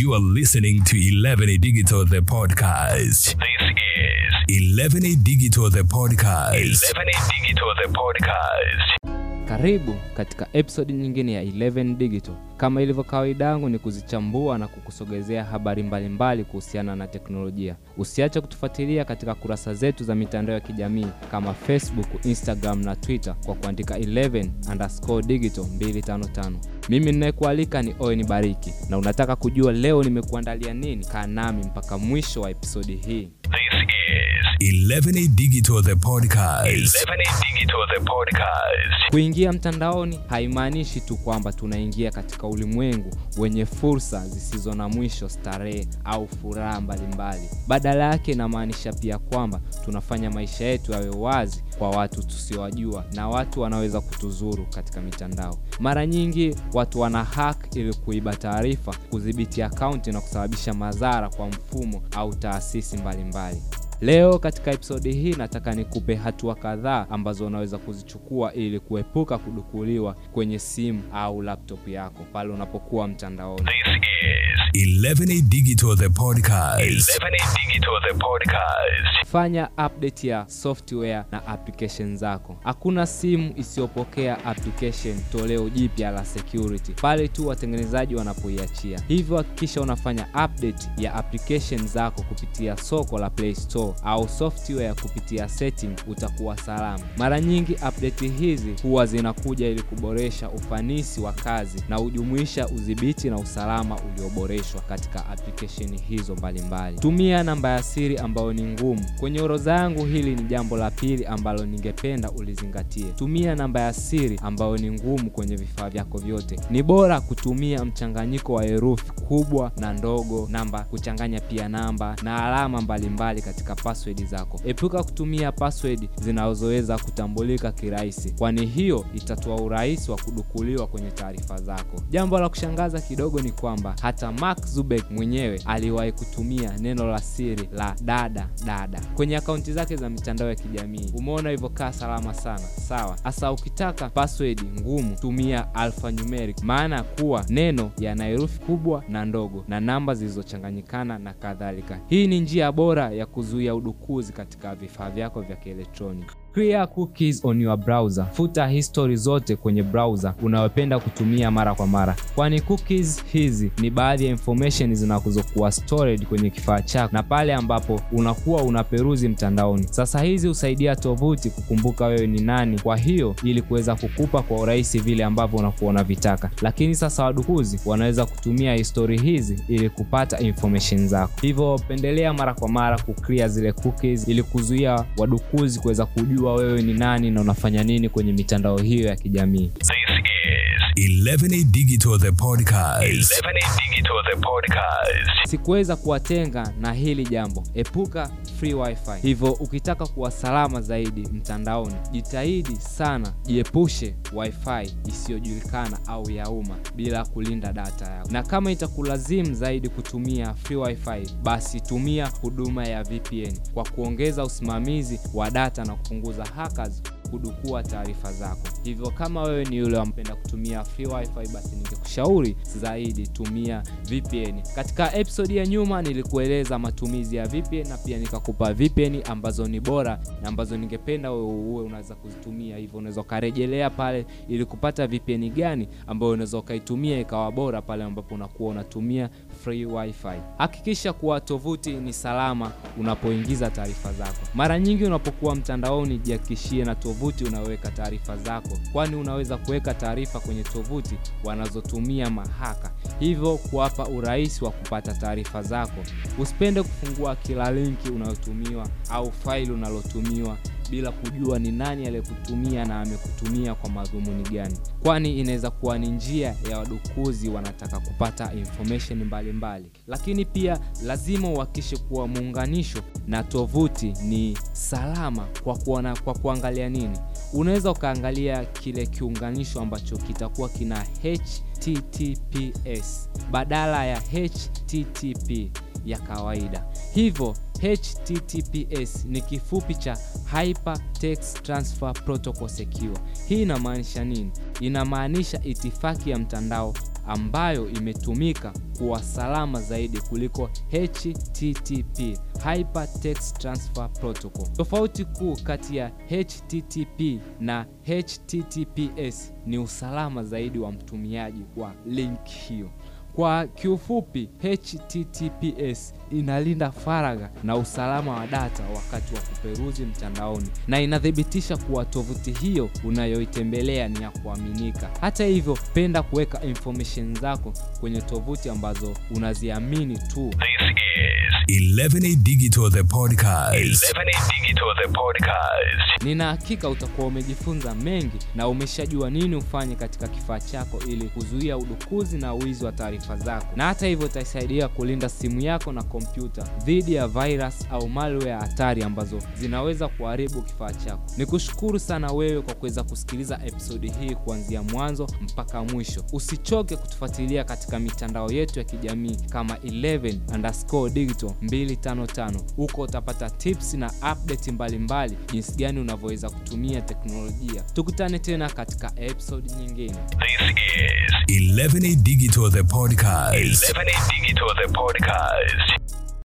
You are listening to 11A Digital the podcast. This is 11 Digital the podcast. 11 Digital the podcast. Karibu katika episodi nyingine ya 11 Digital. Kama ilivyo kawaida yangu ni kuzichambua na kukusogezea habari mbalimbali kuhusiana na teknolojia. Usiache kutufuatilia katika kurasa zetu za mitandao ya kijamii kama Facebook, Instagram na Twitter kwa kuandika 11 underscore digital 255. Mimi ninayekualika ni Owen Bariki, na unataka kujua leo nimekuandalia nini? Kaa nami mpaka mwisho wa episodi hii. This is 11 Digital the podcast. 11 Digital the podcast. Kuingia mtandaoni haimaanishi tu kwamba tunaingia katika ulimwengu wenye fursa zisizo na mwisho, starehe au furaha mbalimbali. Badala yake inamaanisha pia kwamba tunafanya maisha yetu yawe wazi kwa watu tusiowajua na watu wanaweza kutuzuru katika mitandao. Mara nyingi watu wana hack ili kuiba taarifa, kudhibiti akaunti na kusababisha madhara kwa mfumo au taasisi mbalimbali. Leo katika episodi hii nataka nikupe hatua kadhaa ambazo unaweza kuzichukua ili kuepuka kudukuliwa kwenye simu au laptop yako pale unapokuwa mtandaoni. This is 11 Digital the podcast. 11 Digital the podcast. Fanya update ya software na application zako. Hakuna simu isiyopokea application toleo jipya la security pale tu watengenezaji wanapoiachia. Hivyo hakikisha unafanya update ya application zako kupitia soko la Play Store au software kupitia setting, utakuwa salama. Mara nyingi update hizi huwa zinakuja ili kuboresha ufanisi wa kazi na hujumuisha udhibiti na usalama ulioboreshwa katika application hizo mbalimbali. Tumia namba ya siri ambayo ni ngumu. Kwenye orodha yangu hili ni jambo la pili ambalo ningependa ulizingatie. Tumia namba ya siri ambayo ni ngumu kwenye vifaa vyako vyote. Ni bora kutumia mchanganyiko wa herufi kubwa na ndogo, namba kuchanganya pia namba na alama mbalimbali katika password zako. Epuka kutumia password zinazoweza kutambulika kirahisi, kwani hiyo itatoa urahisi wa kudukuliwa kwenye taarifa zako. Jambo la kushangaza kidogo ni kwamba hata Mark Zuckerberg mwenyewe aliwahi kutumia neno la siri la dada dada kwenye akaunti zake za mitandao ya kijamii. Umeona hivyo, salama sana, sawa. Hasa ukitaka password ngumu, tumia alphanumeric, maana kuwa neno yana herufi kubwa na ndogo na namba zilizochanganyikana na kadhalika. Hii ni njia bora ya kuzuia udukuzi katika vifaa vyako vya kielektroniki. Clear cookies on your browser. Futa history zote kwenye browser unayopenda kutumia mara kwa mara, kwani cookies hizi ni baadhi ya information zinazokuwa stored kwenye kifaa chako na pale ambapo unakuwa unaperuzi mtandaoni. Sasa hizi husaidia tovuti kukumbuka wewe ni nani, kwa hiyo ili kuweza kukupa kwa urahisi vile ambavyo unakuwa unavitaka. Lakini sasa wadukuzi wanaweza kutumia history hizi ili kupata information zako, hivyo pendelea mara kwa mara kuclear zile cookies ili kuzuia wadukuzi kuweza kujua wewe ni nani na unafanya nini kwenye mitandao hiyo ya kijamii. This is 11 Digital the podcast. 11 Digital the podcast. Sikuweza kuwatenga na hili jambo, epuka free wifi. Hivyo ukitaka kuwa salama zaidi mtandaoni, jitahidi sana jiepushe wifi isiyojulikana au ya umma bila kulinda data yako, na kama itakulazimu zaidi kutumia free wifi, basi tumia huduma ya VPN kwa kuongeza usimamizi wa data na kupunguza hackers kudukua taarifa zako. Hivyo kama wewe ni yule wampenda kutumia free wifi, basi ningekushauri zaidi tumia VPN. Katika episode ya nyuma nilikueleza matumizi ya VPN na pia nikakupa VPN ambazo ni bora na ambazo ningependa uwe unaweza kuzitumia. Hivyo unaweza ukarejelea pale ili kupata VPN gani ambayo unaweza ukaitumia ikawa bora pale ambapo unakuwa unatumia free wifi. Hakikisha kuwa tovuti ni salama unapoingiza taarifa zako. Mara nyingi unapokuwa mtandaoni, jihakikishie na tovuti unaweka taarifa zako, kwani unaweza kuweka taarifa kwenye tovuti wanazotumia mahaka, hivyo kuwapa urahisi wa kupata taarifa zako. Usipende kufungua kila linki unayotumiwa au faili unalotumiwa bila kujua ni nani aliyekutumia na amekutumia kwa madhumuni gani, kwani inaweza kuwa ni njia ya wadukuzi wanataka kupata information mbalimbali mbali. Lakini pia lazima uhakikishe kuwa muunganisho na tovuti ni salama kwa kuona, kwa kuangalia nini, unaweza ukaangalia kile kiunganisho ambacho kitakuwa kina HTTPS badala ya HTTP ya kawaida. Hivyo HTTPS ni kifupi cha Hypertext Transfer Protocol Secure. Hii inamaanisha nini? Inamaanisha itifaki ya mtandao ambayo imetumika kuwa salama zaidi kuliko HTTP, Hypertext Transfer Protocol. Tofauti kuu kati ya HTTP na HTTPS ni usalama zaidi wa mtumiaji wa link hiyo. Kwa kiufupi, HTTPS inalinda faragha na usalama wa data wakati wa kuperuzi mtandaoni na inathibitisha kuwa tovuti hiyo unayoitembelea ni ya kuaminika. Hata hivyo, penda kuweka information zako kwenye tovuti ambazo unaziamini tu. This is 11A Digital the podcast. 11A Digital the podcast. Nina hakika utakuwa umejifunza mengi na umeshajua nini ufanye katika kifaa chako ili kuzuia udukuzi na wizi wa taarifa zako, na hata hivyo itasaidia kulinda simu yako na kompyuta dhidi ya virus au malware hatari ambazo zinaweza kuharibu kifaa chako. Nikushukuru sana wewe kwa kuweza kusikiliza episodi hii kuanzia mwanzo mpaka mwisho. Usichoke kutufuatilia katika mitandao yetu ya kijamii kama 11 underscore digital 255. Huko utapata tips na update mbalimbali jinsi gani unavyoweza kutumia teknolojia. Tukutane tena katika episode nyingine. This is 11A Digital the podcast. 11A Digital the podcast.